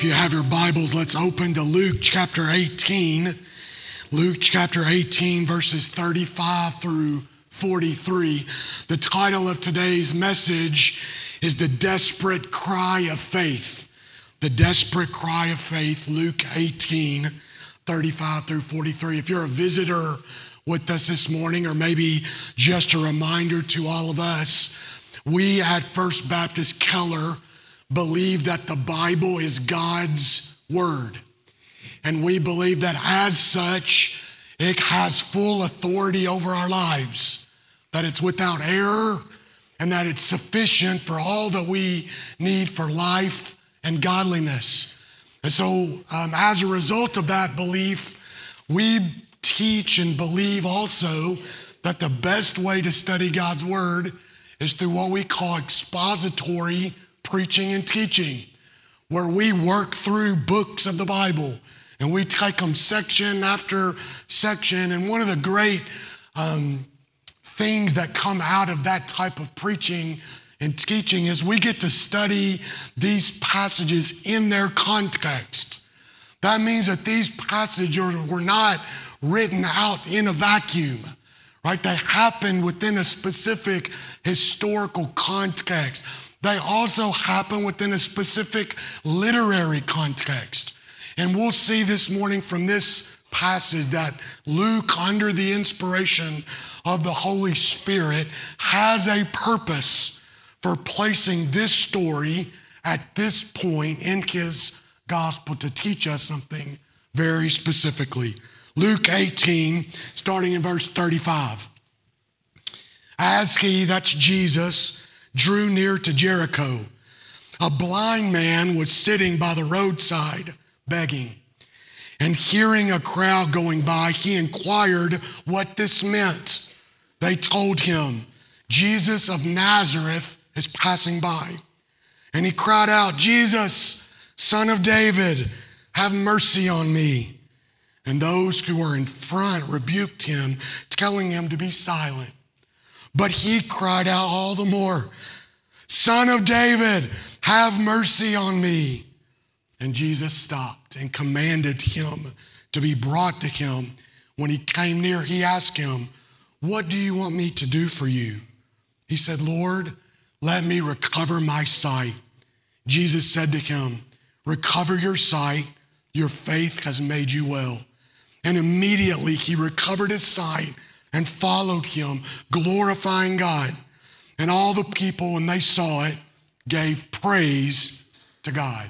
If you have your Bibles, let's open to Luke chapter 18. Luke chapter 18, verses 35 through 43. The title of today's message is The Desperate Cry of Faith. The Desperate Cry of Faith, Luke 18, 35 through 43. If you're a visitor with us this morning, or maybe just a reminder to all of us, we at First Baptist Keller believe that the Bible is God's Word. And we believe that as such, it has full authority over our lives, that it's without error, and that it's sufficient for all that we need for life and godliness. And so, um, as a result of that belief, we teach and believe also that the best way to study God's Word is through what we call expository preaching and teaching, where we work through books of the Bible and we take them section after section. And one of the great um, things that come out of that type of preaching and teaching is we get to study these passages in their context. That means that these passages were not written out in a vacuum, right? They happen within a specific historical context. They also happen within a specific literary context. And we'll see this morning from this passage that Luke, under the inspiration of the Holy Spirit, has a purpose for placing this story at this point in his gospel to teach us something very specifically. Luke 18, starting in verse 35. As he, that's Jesus, drew near to Jericho, a blind man was sitting by the roadside begging. And hearing a crowd going by, he inquired what this meant. They told him, Jesus of Nazareth is passing by. And he cried out, Jesus, son of David, have mercy on me. And those who were in front rebuked him, telling him to be silent. But he cried out all the more, Son of David, have mercy on me. And Jesus stopped and commanded him to be brought to him. When he came near, he asked him, What do you want me to do for you? He said, Lord, let me recover my sight. Jesus said to him, Recover your sight. Your faith has made you well. And immediately he recovered his sight and followed him, glorifying God. And all the people, when they saw it, gave praise to God.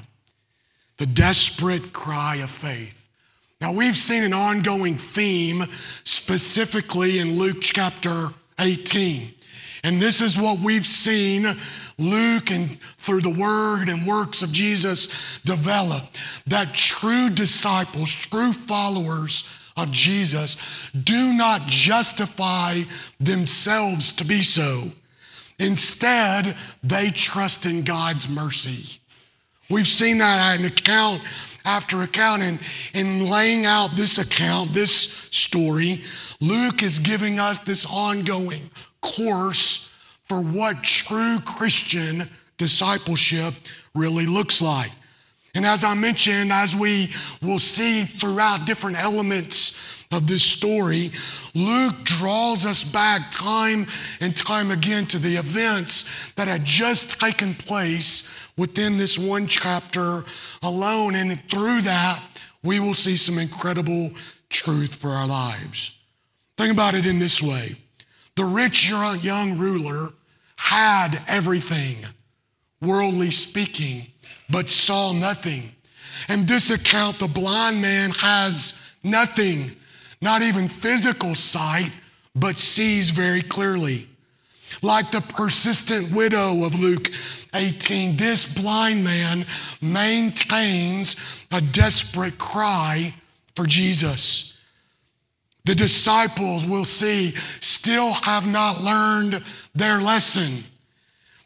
The desperate cry of faith. Now, we've seen an ongoing theme specifically in Luke chapter 18. And this is what we've seen Luke and through the word and works of Jesus develop that true disciples, true followers of Jesus do not justify themselves to be so. Instead, they trust in God's mercy. We've seen that in account after account. And in laying out this account, this story, Luke is giving us this ongoing course for what true Christian discipleship really looks like. And as I mentioned, as we will see throughout different elements of this story, Luke draws us back time and time again to the events that had just taken place within this one chapter alone. And through that, we will see some incredible truth for our lives. Think about it in this way the rich young ruler had everything, worldly speaking, but saw nothing. In this account, the blind man has nothing not even physical sight, but sees very clearly. Like the persistent widow of Luke 18, this blind man maintains a desperate cry for Jesus. The disciples, we'll see, still have not learned their lesson.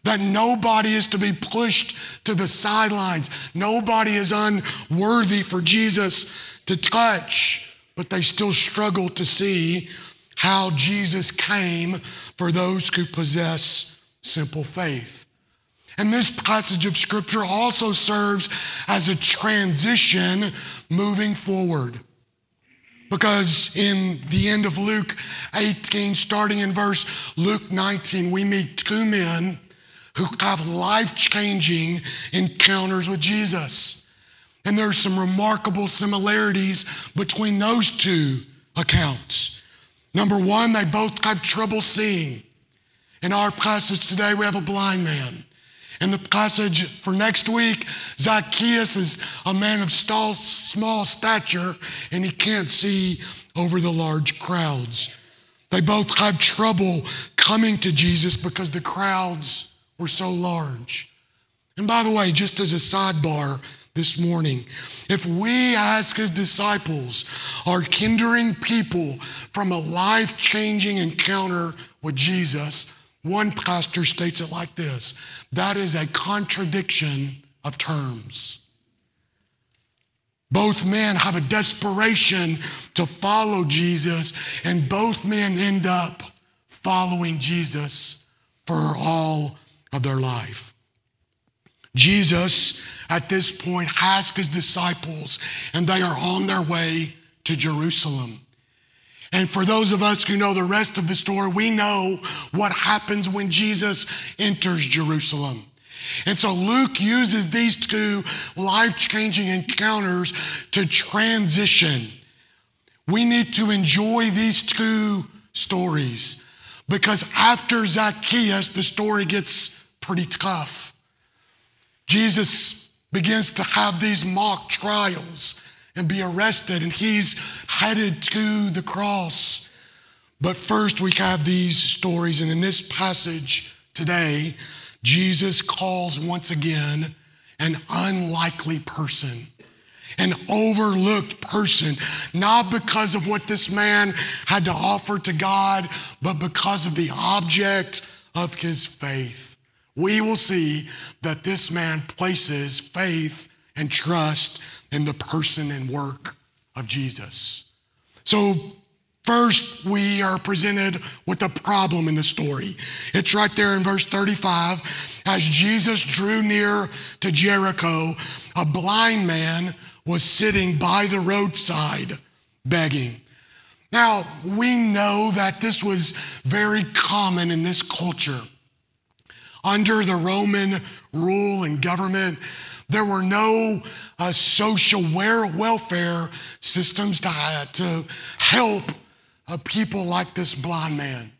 That nobody is to be pushed to the sidelines. Nobody is unworthy for Jesus to touch, but they still struggle to see how Jesus came for those who possess simple faith. And this passage of scripture also serves as a transition moving forward. Because in the end of Luke 18, starting in verse Luke 19, we meet two men who have life changing encounters with Jesus. And there's some remarkable similarities between those two accounts. Number one, they both have trouble seeing. In our passage today, we have a blind man. In the passage for next week, Zacchaeus is a man of small stature and he can't see over the large crowds. They both have trouble coming to Jesus because the crowds were so large. And by the way, just as a sidebar this morning, if we, as his disciples, are kindering people from a life changing encounter with Jesus, one pastor states it like this that is a contradiction of terms. Both men have a desperation to follow Jesus, and both men end up following Jesus for all of their life. Jesus, at this point, asks his disciples, and they are on their way to Jerusalem. And for those of us who know the rest of the story, we know what happens when Jesus enters Jerusalem. And so Luke uses these two life changing encounters to transition. We need to enjoy these two stories because after Zacchaeus, the story gets pretty tough. Jesus begins to have these mock trials and be arrested, and he's headed to the cross. But first, we have these stories, and in this passage today, Jesus calls once again an unlikely person, an overlooked person, not because of what this man had to offer to God, but because of the object of his faith. We will see that this man places faith and trust in the person and work of Jesus. So, first, we are presented with a problem in the story. It's right there in verse 35. As Jesus drew near to Jericho, a blind man was sitting by the roadside begging. Now, we know that this was very common in this culture. Under the Roman rule and government, there were no uh, social welfare systems to, uh, to help uh, people like this blind man.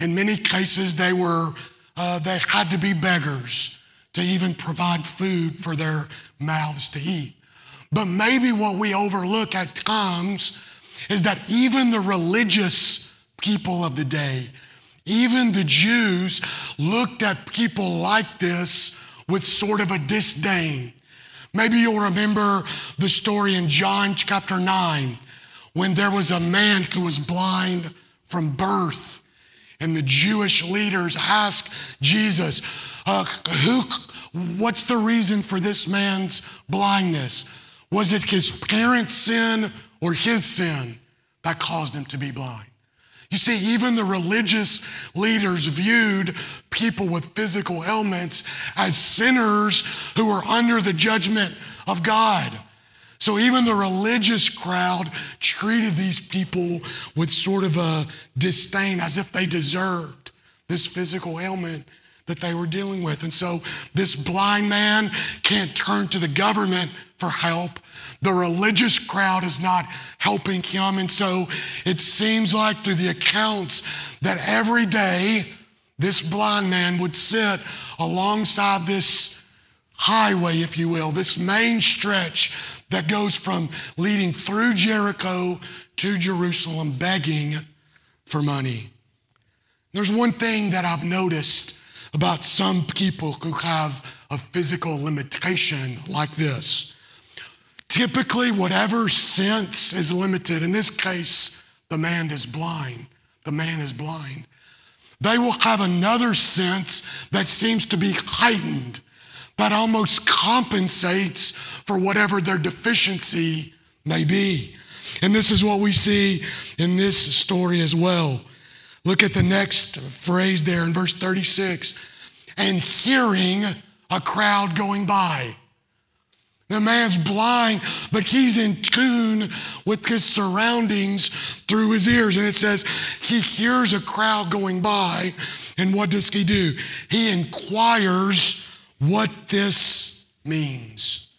In many cases, they were uh, they had to be beggars to even provide food for their mouths to eat. But maybe what we overlook at times is that even the religious people of the day, even the Jews, looked at people like this with sort of a disdain. Maybe you'll remember the story in John chapter 9 when there was a man who was blind from birth. And the Jewish leaders asked Jesus, uh, who, What's the reason for this man's blindness? Was it his parents' sin or his sin that caused him to be blind? You see, even the religious leaders viewed people with physical ailments as sinners who were under the judgment of God. So even the religious crowd treated these people with sort of a disdain as if they deserved this physical ailment that they were dealing with. And so this blind man can't turn to the government for help. The religious crowd is not helping him. And so it seems like through the accounts that every day this blind man would sit alongside this highway, if you will, this main stretch that goes from leading through Jericho to Jerusalem begging for money. There's one thing that I've noticed about some people who have a physical limitation like this. Typically, whatever sense is limited, in this case, the man is blind. The man is blind. They will have another sense that seems to be heightened, that almost compensates for whatever their deficiency may be. And this is what we see in this story as well. Look at the next phrase there in verse 36 and hearing a crowd going by. The man's blind, but he's in tune with his surroundings through his ears. And it says he hears a crowd going by. And what does he do? He inquires what this means.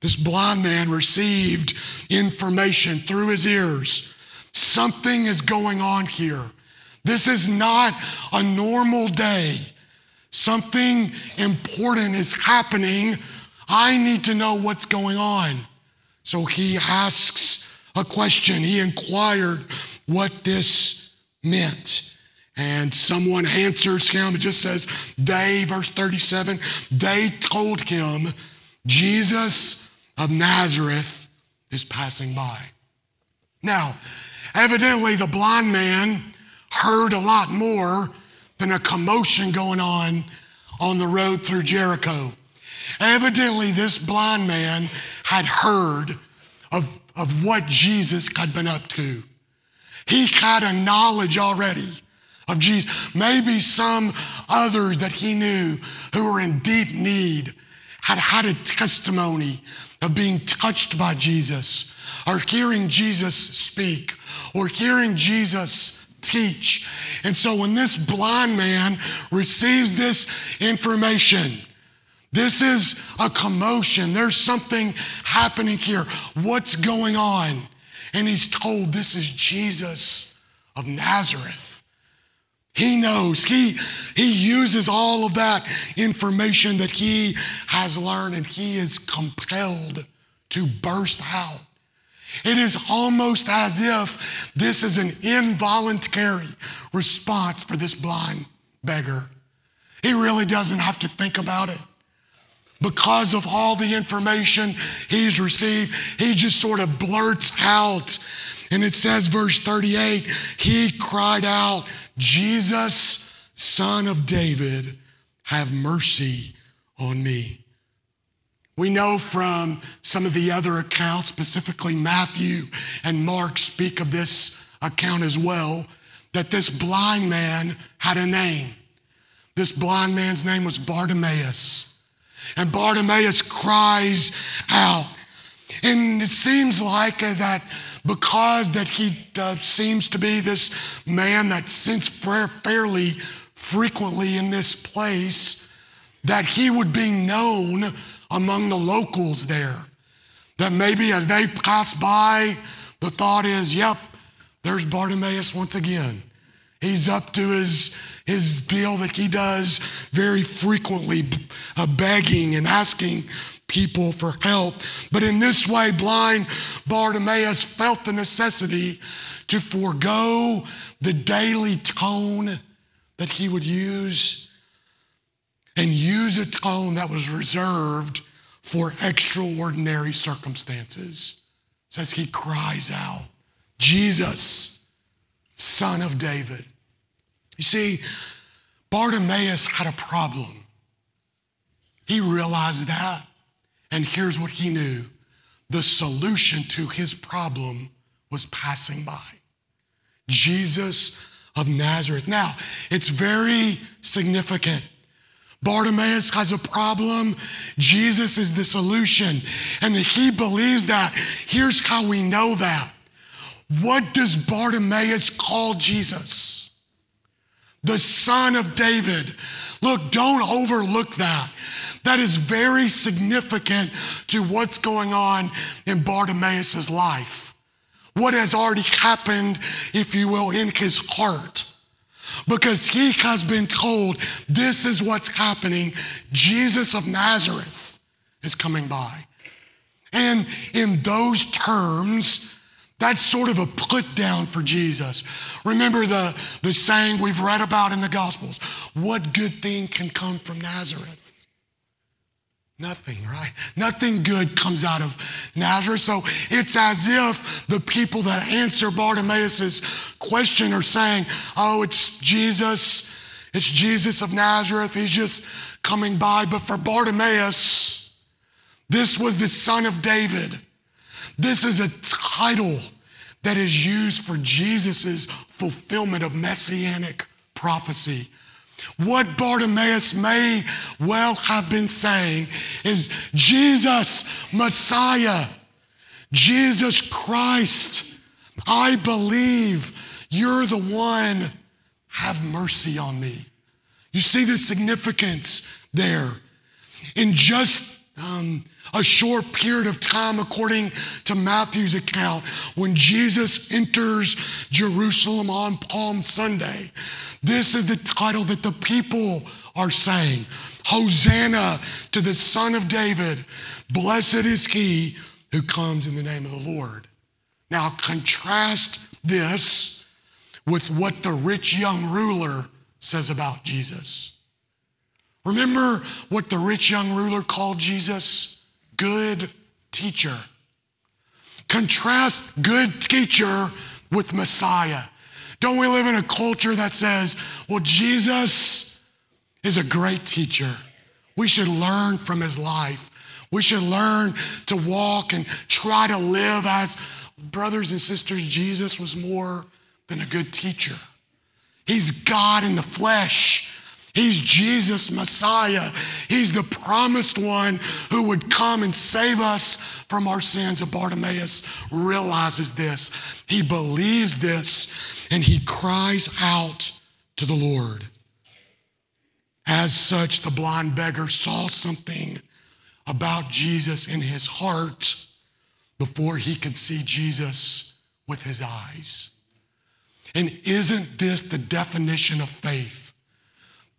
This blind man received information through his ears. Something is going on here. This is not a normal day. Something important is happening. I need to know what's going on. So he asks a question. He inquired what this meant. And someone answers him. It just says, they, verse 37, they told him, Jesus of Nazareth is passing by. Now, evidently, the blind man heard a lot more than a commotion going on on the road through Jericho. Evidently, this blind man had heard of, of what Jesus had been up to. He had a knowledge already of Jesus. Maybe some others that he knew who were in deep need had had a testimony of being touched by Jesus or hearing Jesus speak or hearing Jesus teach. And so when this blind man receives this information, this is a commotion. There's something happening here. What's going on? And he's told this is Jesus of Nazareth. He knows. He, he uses all of that information that he has learned and he is compelled to burst out it is almost as if this is an involuntary response for this blind beggar. He really doesn't have to think about it. Because of all the information he's received, he just sort of blurts out. And it says, verse 38, he cried out, Jesus, son of David, have mercy on me. We know from some of the other accounts, specifically Matthew and Mark speak of this account as well, that this blind man had a name. This blind man's name was Bartimaeus. And Bartimaeus cries out. And it seems like that because that he uh, seems to be this man that sits fairly frequently in this place, that he would be known among the locals there. That maybe as they pass by, the thought is, yep, there's Bartimaeus once again. He's up to his, his deal that he does very frequently, uh, begging and asking people for help. But in this way, blind Bartimaeus felt the necessity to forego the daily tone that he would use and use a tone that was reserved for extraordinary circumstances. Says he cries out, Jesus, son of David. You see, Bartimaeus had a problem. He realized that. And here's what he knew the solution to his problem was passing by. Jesus of Nazareth. Now, it's very significant Bartimaeus has a problem. Jesus is the solution. And he believes that. Here's how we know that. What does Bartimaeus call Jesus? The son of David. Look, don't overlook that. That is very significant to what's going on in Bartimaeus' life. What has already happened, if you will, in his heart because he has been told this is what's happening. Jesus of Nazareth is coming by. And in those terms, that's sort of a put down for Jesus. Remember the, the saying we've read about in the Gospels what good thing can come from Nazareth? Nothing, right? Nothing good comes out of Nazareth. So it's as if the people that answer Bartimaeus' question are saying, oh, it's Jesus. It's Jesus of Nazareth. He's just coming by. But for Bartimaeus, this was the son of David. This is a title that is used for Jesus' fulfillment of messianic prophecy. What Bartimaeus may well have been saying is Jesus, Messiah, Jesus Christ, I believe you're the one. Have mercy on me. You see the significance there. In just um, a short period of time, according to Matthew's account, when Jesus enters Jerusalem on Palm Sunday, this is the title that the people are saying Hosanna to the Son of David. Blessed is he who comes in the name of the Lord. Now, contrast this with what the rich young ruler says about Jesus. Remember what the rich young ruler called Jesus? Good teacher. Contrast good teacher with Messiah. Don't we live in a culture that says, well, Jesus is a great teacher. We should learn from his life. We should learn to walk and try to live as brothers and sisters. Jesus was more than a good teacher. He's God in the flesh. He's Jesus, Messiah. He's the promised one who would come and save us from our sins. And Bartimaeus realizes this. He believes this and he cries out to the Lord. As such, the blind beggar saw something about Jesus in his heart before he could see Jesus with his eyes. And isn't this the definition of faith?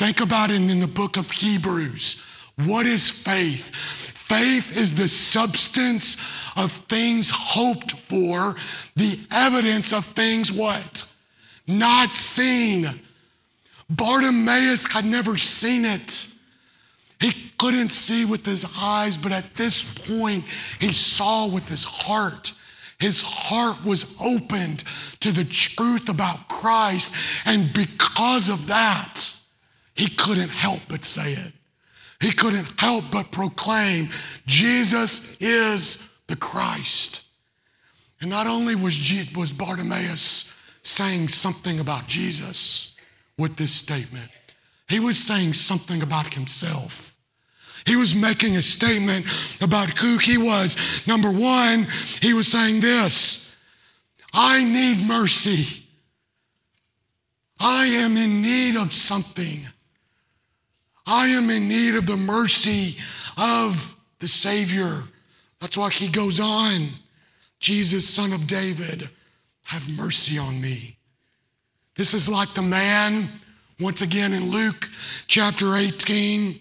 Think about it in the book of Hebrews. What is faith? Faith is the substance of things hoped for, the evidence of things what? not seen. Bartimaeus had never seen it. He couldn't see with his eyes, but at this point, he saw with his heart. His heart was opened to the truth about Christ, and because of that, he couldn't help but say it. He couldn't help but proclaim Jesus is the Christ. And not only was, was Bartimaeus saying something about Jesus with this statement. He was saying something about himself. He was making a statement about who he was. Number one, he was saying this I need mercy. I am in need of something. I am in need of the mercy of the Savior. That's why he goes on Jesus, son of David have mercy on me. This is like the man, once again in Luke chapter 18,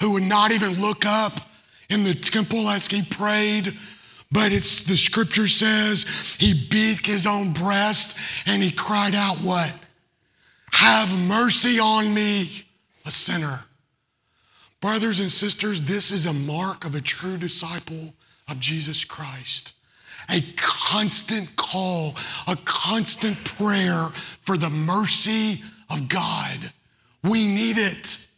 who would not even look up in the temple as he prayed. But it's the scripture says he beat his own breast and he cried out, What? Have mercy on me, a sinner. Brothers and sisters, this is a mark of a true disciple of Jesus Christ a constant call, a constant prayer for the mercy of God. We need it.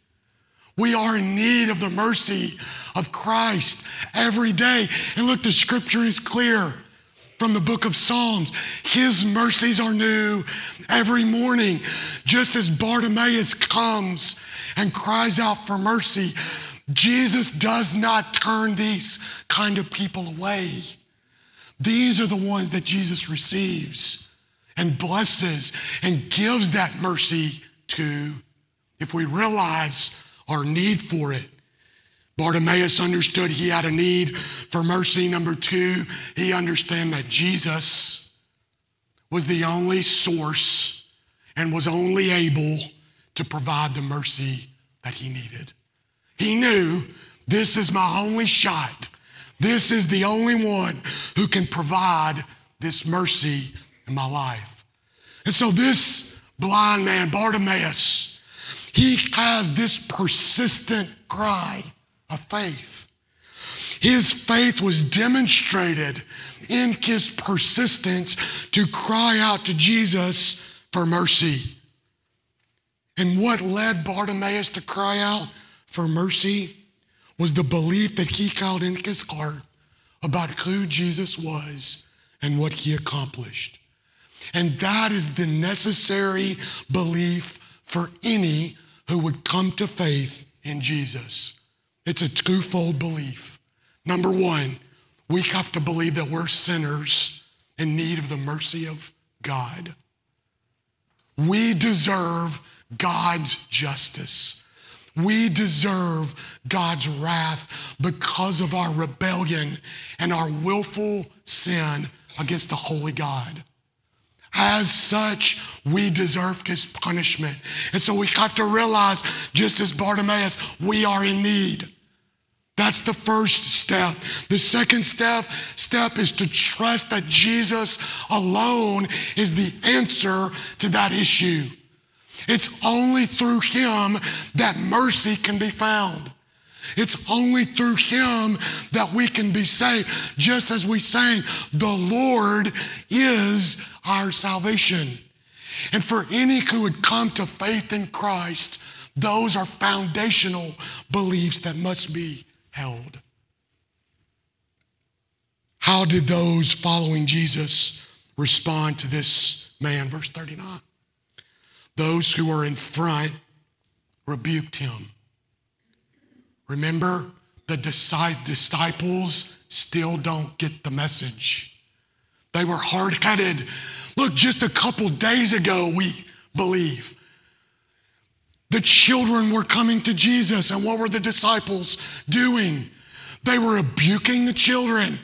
We are in need of the mercy of Christ every day. And look, the scripture is clear from the book of Psalms. His mercies are new every morning. Just as Bartimaeus comes and cries out for mercy, Jesus does not turn these kind of people away. These are the ones that Jesus receives and blesses and gives that mercy to if we realize our need for it. Bartimaeus understood he had a need for mercy. Number two, he understood that Jesus was the only source and was only able to provide the mercy that he needed. He knew this is my only shot this is the only one who can provide this mercy in my life. And so, this blind man, Bartimaeus, he has this persistent cry of faith. His faith was demonstrated in his persistence to cry out to Jesus for mercy. And what led Bartimaeus to cry out for mercy was the belief that he held in his heart about who Jesus was and what he accomplished. And that is the necessary belief for any who would come to faith in Jesus. It's a twofold belief. Number one, we have to believe that we're sinners in need of the mercy of God. We deserve God's justice. We deserve God's wrath because of our rebellion and our willful sin against the holy God. As such, we deserve his punishment. And so we have to realize, just as Bartimaeus, we are in need. That's the first step. The second step, step is to trust that Jesus alone is the answer to that issue. It's only through him that mercy can be found. It's only through him that we can be saved. Just as we sang, the Lord is our salvation. And for any who would come to faith in Christ, those are foundational beliefs that must be held. How did those following Jesus respond to this man? Verse 39. Those who were in front rebuked him. Remember, the disciples still don't get the message. They were hard headed. Look, just a couple days ago, we believe. The children were coming to Jesus, and what were the disciples doing? They were rebuking the children.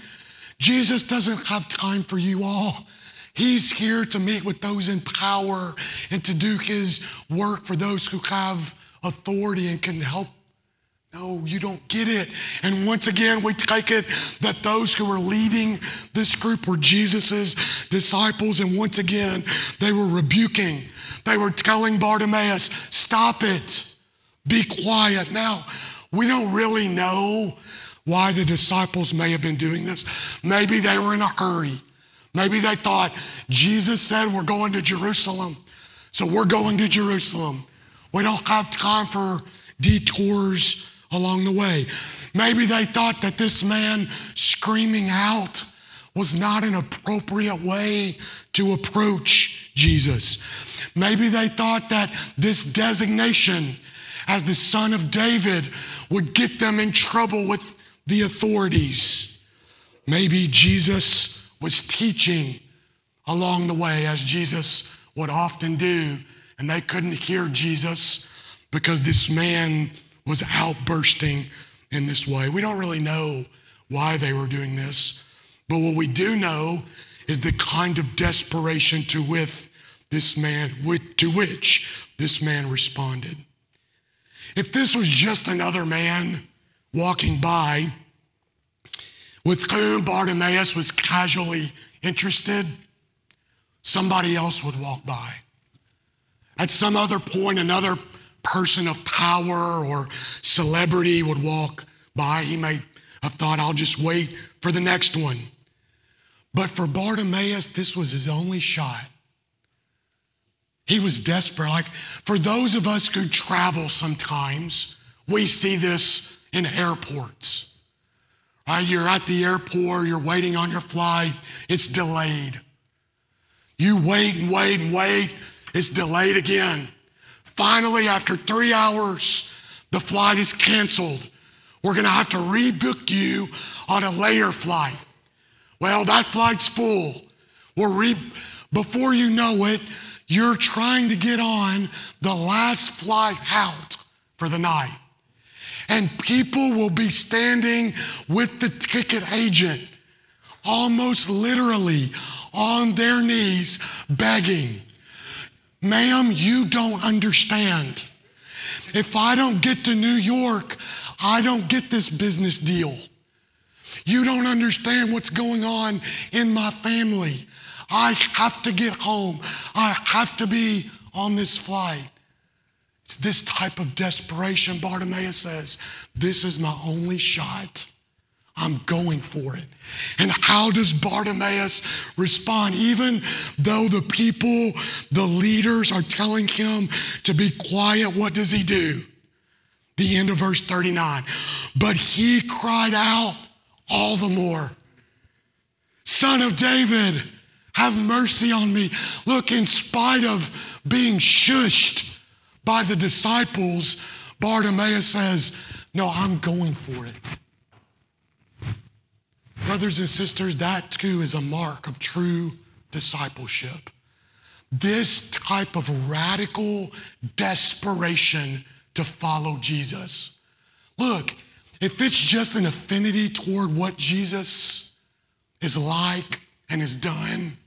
Jesus doesn't have time for you all. He's here to meet with those in power and to do his work for those who have authority and can help. No, you don't get it. And once again, we take it that those who were leading this group were Jesus's disciples. And once again, they were rebuking. They were telling Bartimaeus, stop it, be quiet. Now, we don't really know why the disciples may have been doing this. Maybe they were in a hurry. Maybe they thought Jesus said we're going to Jerusalem, so we're going to Jerusalem. We don't have time for detours along the way. Maybe they thought that this man screaming out was not an appropriate way to approach Jesus. Maybe they thought that this designation as the son of David would get them in trouble with the authorities. Maybe Jesus was teaching along the way, as Jesus would often do, and they couldn't hear Jesus because this man was outbursting in this way. We don't really know why they were doing this, but what we do know is the kind of desperation to with this man to which this man responded. If this was just another man walking by, with whom Bartimaeus was casually interested, somebody else would walk by. At some other point, another person of power or celebrity would walk by. He may have thought, I'll just wait for the next one. But for Bartimaeus, this was his only shot. He was desperate. Like for those of us who travel sometimes, we see this in airports. Right? You're at the airport, you're waiting on your flight, it's delayed. You wait and wait and wait, it's delayed again. Finally, after three hours, the flight is canceled. We're gonna have to rebook you on a later flight. Well, that flight's full. We're re- before you know it, you're trying to get on the last flight out for the night and people will be standing with the ticket agent, almost literally on their knees, begging, Ma'am, you don't understand. If I don't get to New York, I don't get this business deal. You don't understand what's going on in my family. I have to get home. I have to be on this flight. It's this type of desperation. Bartimaeus says, This is my only shot. I'm going for it. And how does Bartimaeus respond? Even though the people, the leaders are telling him to be quiet, what does he do? The end of verse 39. But he cried out all the more Son of David, have mercy on me. Look, in spite of being shushed by the disciples, Bartimaeus says, No, I'm going for it. Brothers and sisters, that too is a mark of true discipleship. This type of radical desperation to follow Jesus. Look, if it's just an affinity toward what Jesus is like and has done,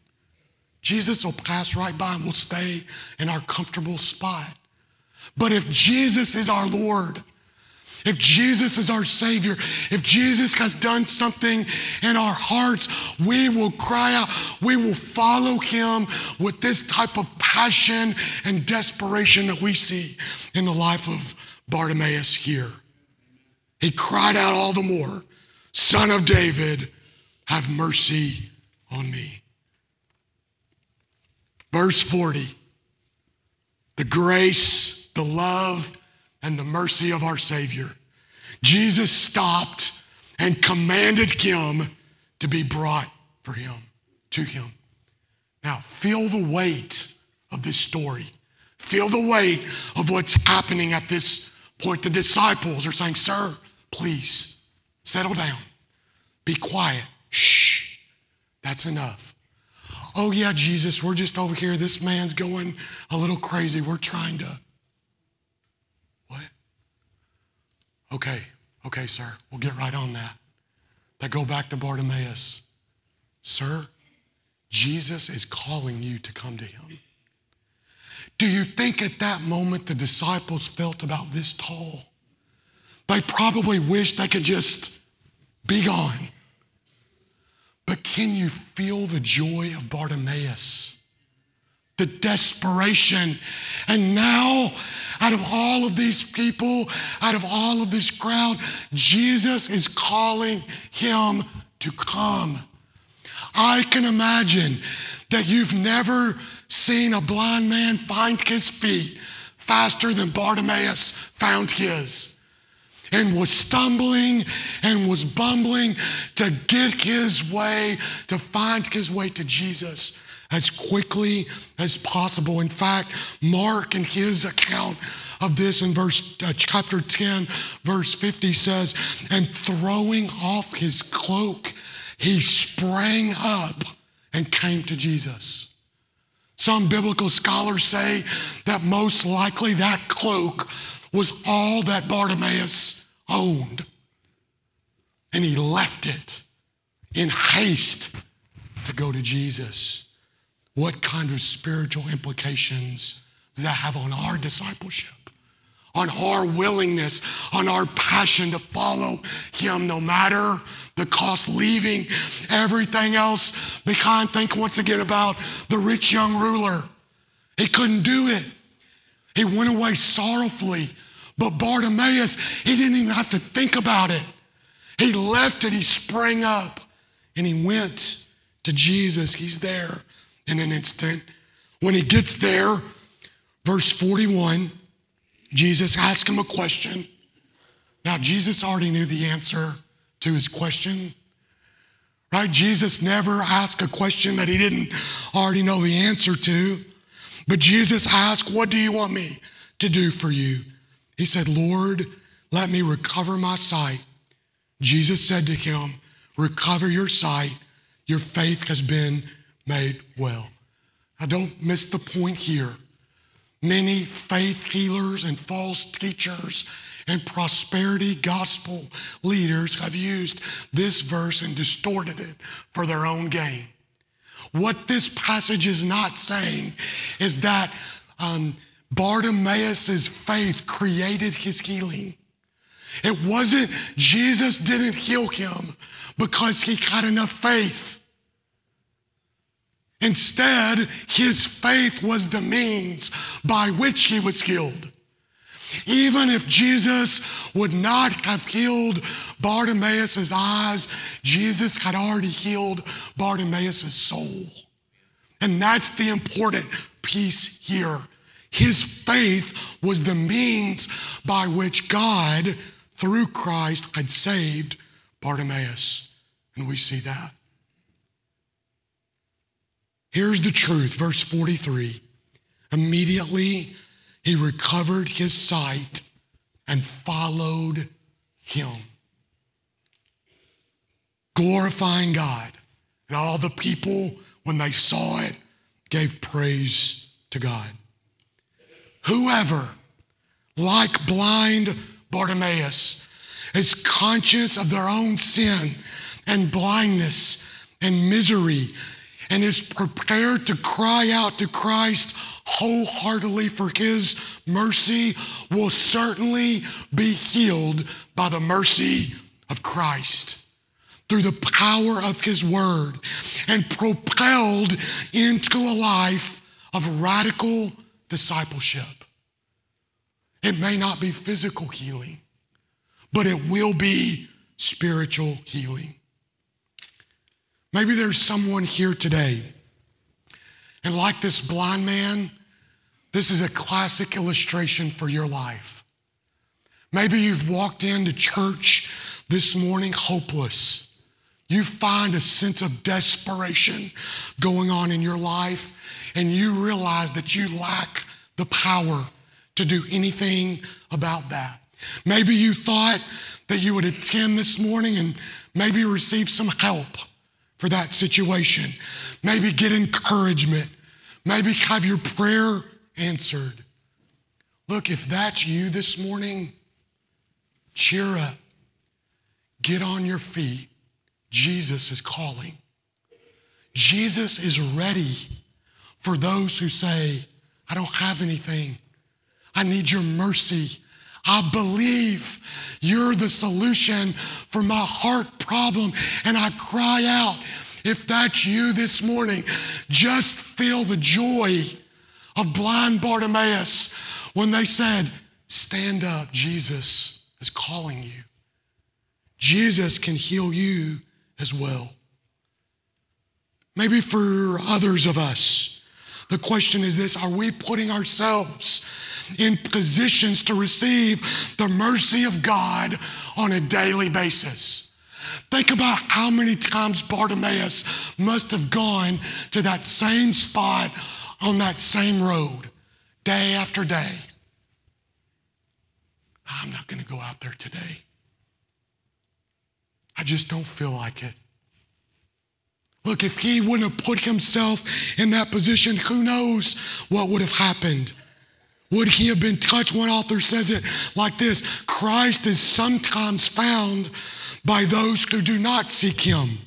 Jesus will pass right by and we'll stay in our comfortable spot. But if Jesus is our Lord, if Jesus is our Savior, if Jesus has done something in our hearts, we will cry out, we will follow Him with this type of passion and desperation that we see in the life of Bartimaeus here. He cried out all the more, Son of David, have mercy on me. Verse 40 the grace, the love, and the mercy of our Savior. Jesus stopped and commanded him to be brought for him, to him. Now, feel the weight of this story. Feel the weight of what's happening at this point. The disciples are saying, Sir, please settle down, be quiet, shh, that's enough. Oh, yeah, Jesus, we're just over here. This man's going a little crazy. We're trying to. What? Okay, okay, sir, we'll get right on that. That go back to Bartimaeus. Sir, Jesus is calling you to come to him. Do you think at that moment the disciples felt about this tall? They probably wished they could just be gone. But can you feel the joy of Bartimaeus? The desperation. And now, out of all of these people, out of all of this crowd, Jesus is calling him to come. I can imagine that you've never seen a blind man find his feet faster than Bartimaeus found his and was stumbling and was bumbling to get his way, to find his way to Jesus as quickly as possible. In fact, Mark, in his account of this in verse uh, chapter 10, verse 50 says, and throwing off his cloak, he sprang up and came to Jesus. Some biblical scholars say that most likely that cloak was all that Bartimaeus owned. And he left it in haste to go to Jesus. What kind of spiritual implications does that have on our discipleship? On our willingness, on our passion to follow Him no matter the cost, leaving everything else behind. Think once again about the rich young ruler. He couldn't do it. He went away sorrowfully but Bartimaeus, he didn't even have to think about it. He left it, he sprang up, and he went to Jesus. He's there in an instant. When he gets there, verse 41, Jesus asks him a question. Now, Jesus already knew the answer to his question. Right? Jesus never asked a question that he didn't already know the answer to. But Jesus asked, What do you want me to do for you? He said, Lord, let me recover my sight. Jesus said to him, Recover your sight. Your faith has been made well. I don't miss the point here. Many faith healers and false teachers and prosperity gospel leaders have used this verse and distorted it for their own gain. What this passage is not saying is that um, Bartimaeus' faith created his healing. It wasn't Jesus didn't heal him because he had enough faith. Instead, his faith was the means by which he was healed. Even if Jesus would not have healed Bartimaeus' eyes, Jesus had already healed Bartimaeus' soul. And that's the important piece here. His faith was the means by which God, through Christ, had saved Bartimaeus. And we see that. Here's the truth, verse 43. Immediately he recovered his sight and followed him, glorifying God. And all the people, when they saw it, gave praise to God. Whoever, like blind Bartimaeus, is conscious of their own sin and blindness and misery and is prepared to cry out to Christ wholeheartedly for his mercy will certainly be healed by the mercy of Christ through the power of his word and propelled into a life of radical discipleship. It may not be physical healing, but it will be spiritual healing. Maybe there's someone here today, and like this blind man, this is a classic illustration for your life. Maybe you've walked into church this morning hopeless. You find a sense of desperation going on in your life, and you realize that you lack the power to do anything about that. Maybe you thought that you would attend this morning and maybe receive some help for that situation. Maybe get encouragement. Maybe have your prayer answered. Look, if that's you this morning, cheer up. Get on your feet. Jesus is calling. Jesus is ready for those who say, I don't have anything. I need your mercy. I believe you're the solution for my heart problem. And I cry out, if that's you this morning, just feel the joy of blind Bartimaeus when they said, Stand up, Jesus is calling you. Jesus can heal you as well. Maybe for others of us, the question is this Are we putting ourselves in positions to receive the mercy of God on a daily basis. Think about how many times Bartimaeus must have gone to that same spot on that same road day after day. I'm not going to go out there today. I just don't feel like it. Look, if he wouldn't have put himself in that position, who knows what would have happened? Would he have been touched? One author says it like this Christ is sometimes found by those who do not seek him,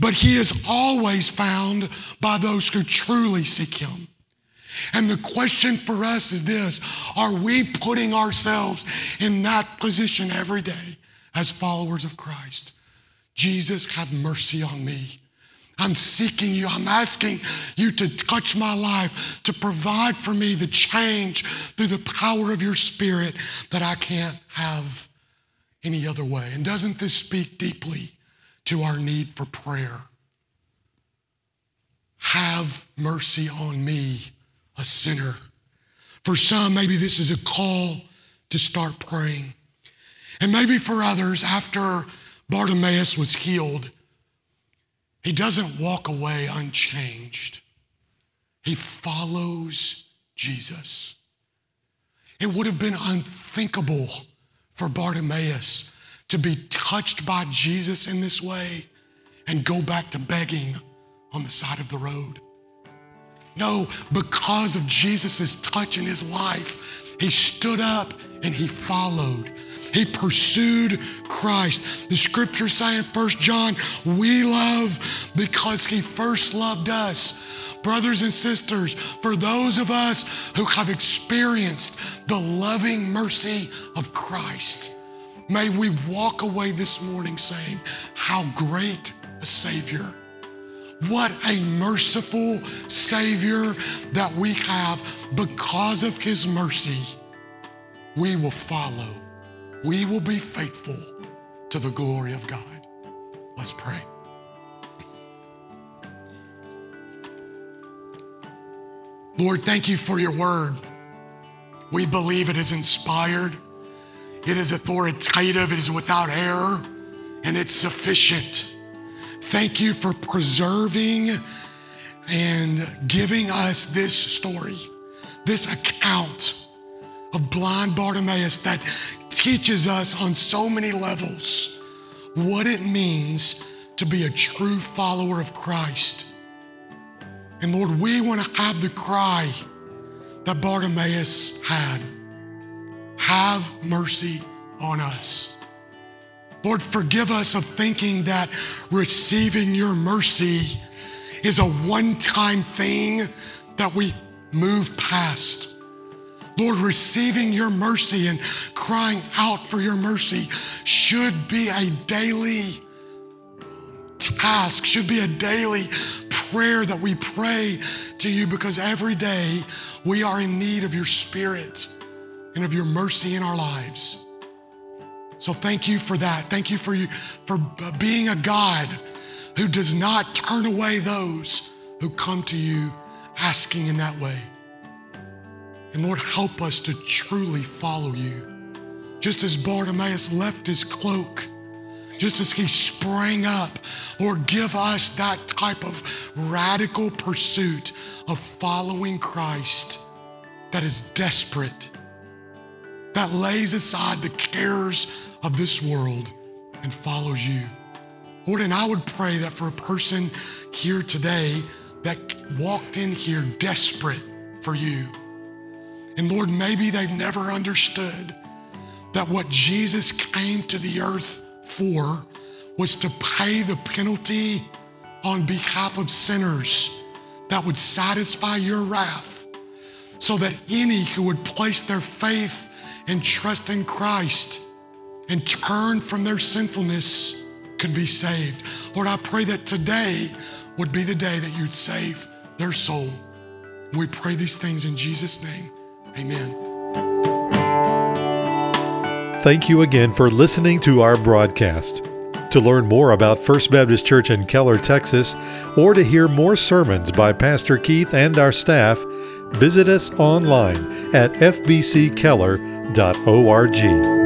but he is always found by those who truly seek him. And the question for us is this Are we putting ourselves in that position every day as followers of Christ? Jesus, have mercy on me. I'm seeking you. I'm asking you to touch my life, to provide for me the change through the power of your spirit that I can't have any other way. And doesn't this speak deeply to our need for prayer? Have mercy on me, a sinner. For some, maybe this is a call to start praying. And maybe for others, after Bartimaeus was healed, he doesn't walk away unchanged. He follows Jesus. It would have been unthinkable for Bartimaeus to be touched by Jesus in this way and go back to begging on the side of the road. No, because of Jesus' touch in his life, he stood up and he followed. He pursued Christ. The scripture say in 1 John, we love because he first loved us. Brothers and sisters, for those of us who have experienced the loving mercy of Christ, may we walk away this morning saying, How great a Savior! What a merciful Savior that we have because of His mercy. we will follow. We will be faithful to the glory of God. Let's pray. Lord, thank you for your word. We believe it is inspired, it is authoritative, it is without error, and it's sufficient. Thank you for preserving and giving us this story, this account of blind Bartimaeus that teaches us on so many levels what it means to be a true follower of Christ. And Lord, we want to have the cry that Bartimaeus had Have mercy on us. Lord, forgive us of thinking that receiving your mercy is a one time thing that we move past. Lord, receiving your mercy and crying out for your mercy should be a daily task, should be a daily prayer that we pray to you because every day we are in need of your spirit and of your mercy in our lives. So thank you for that. Thank you for you for being a God who does not turn away those who come to you asking in that way. And Lord, help us to truly follow you. Just as Bartimaeus left his cloak, just as he sprang up, Lord, give us that type of radical pursuit of following Christ that is desperate, that lays aside the cares of this world and follows you. Lord, and I would pray that for a person here today that walked in here desperate for you, and Lord, maybe they've never understood that what Jesus came to the earth for was to pay the penalty on behalf of sinners that would satisfy your wrath, so that any who would place their faith and trust in Christ and turn from their sinfulness could be saved. Lord, I pray that today would be the day that you'd save their soul. We pray these things in Jesus' name. Amen. Thank you again for listening to our broadcast. To learn more about First Baptist Church in Keller, Texas, or to hear more sermons by Pastor Keith and our staff, visit us online at fbckeller.org.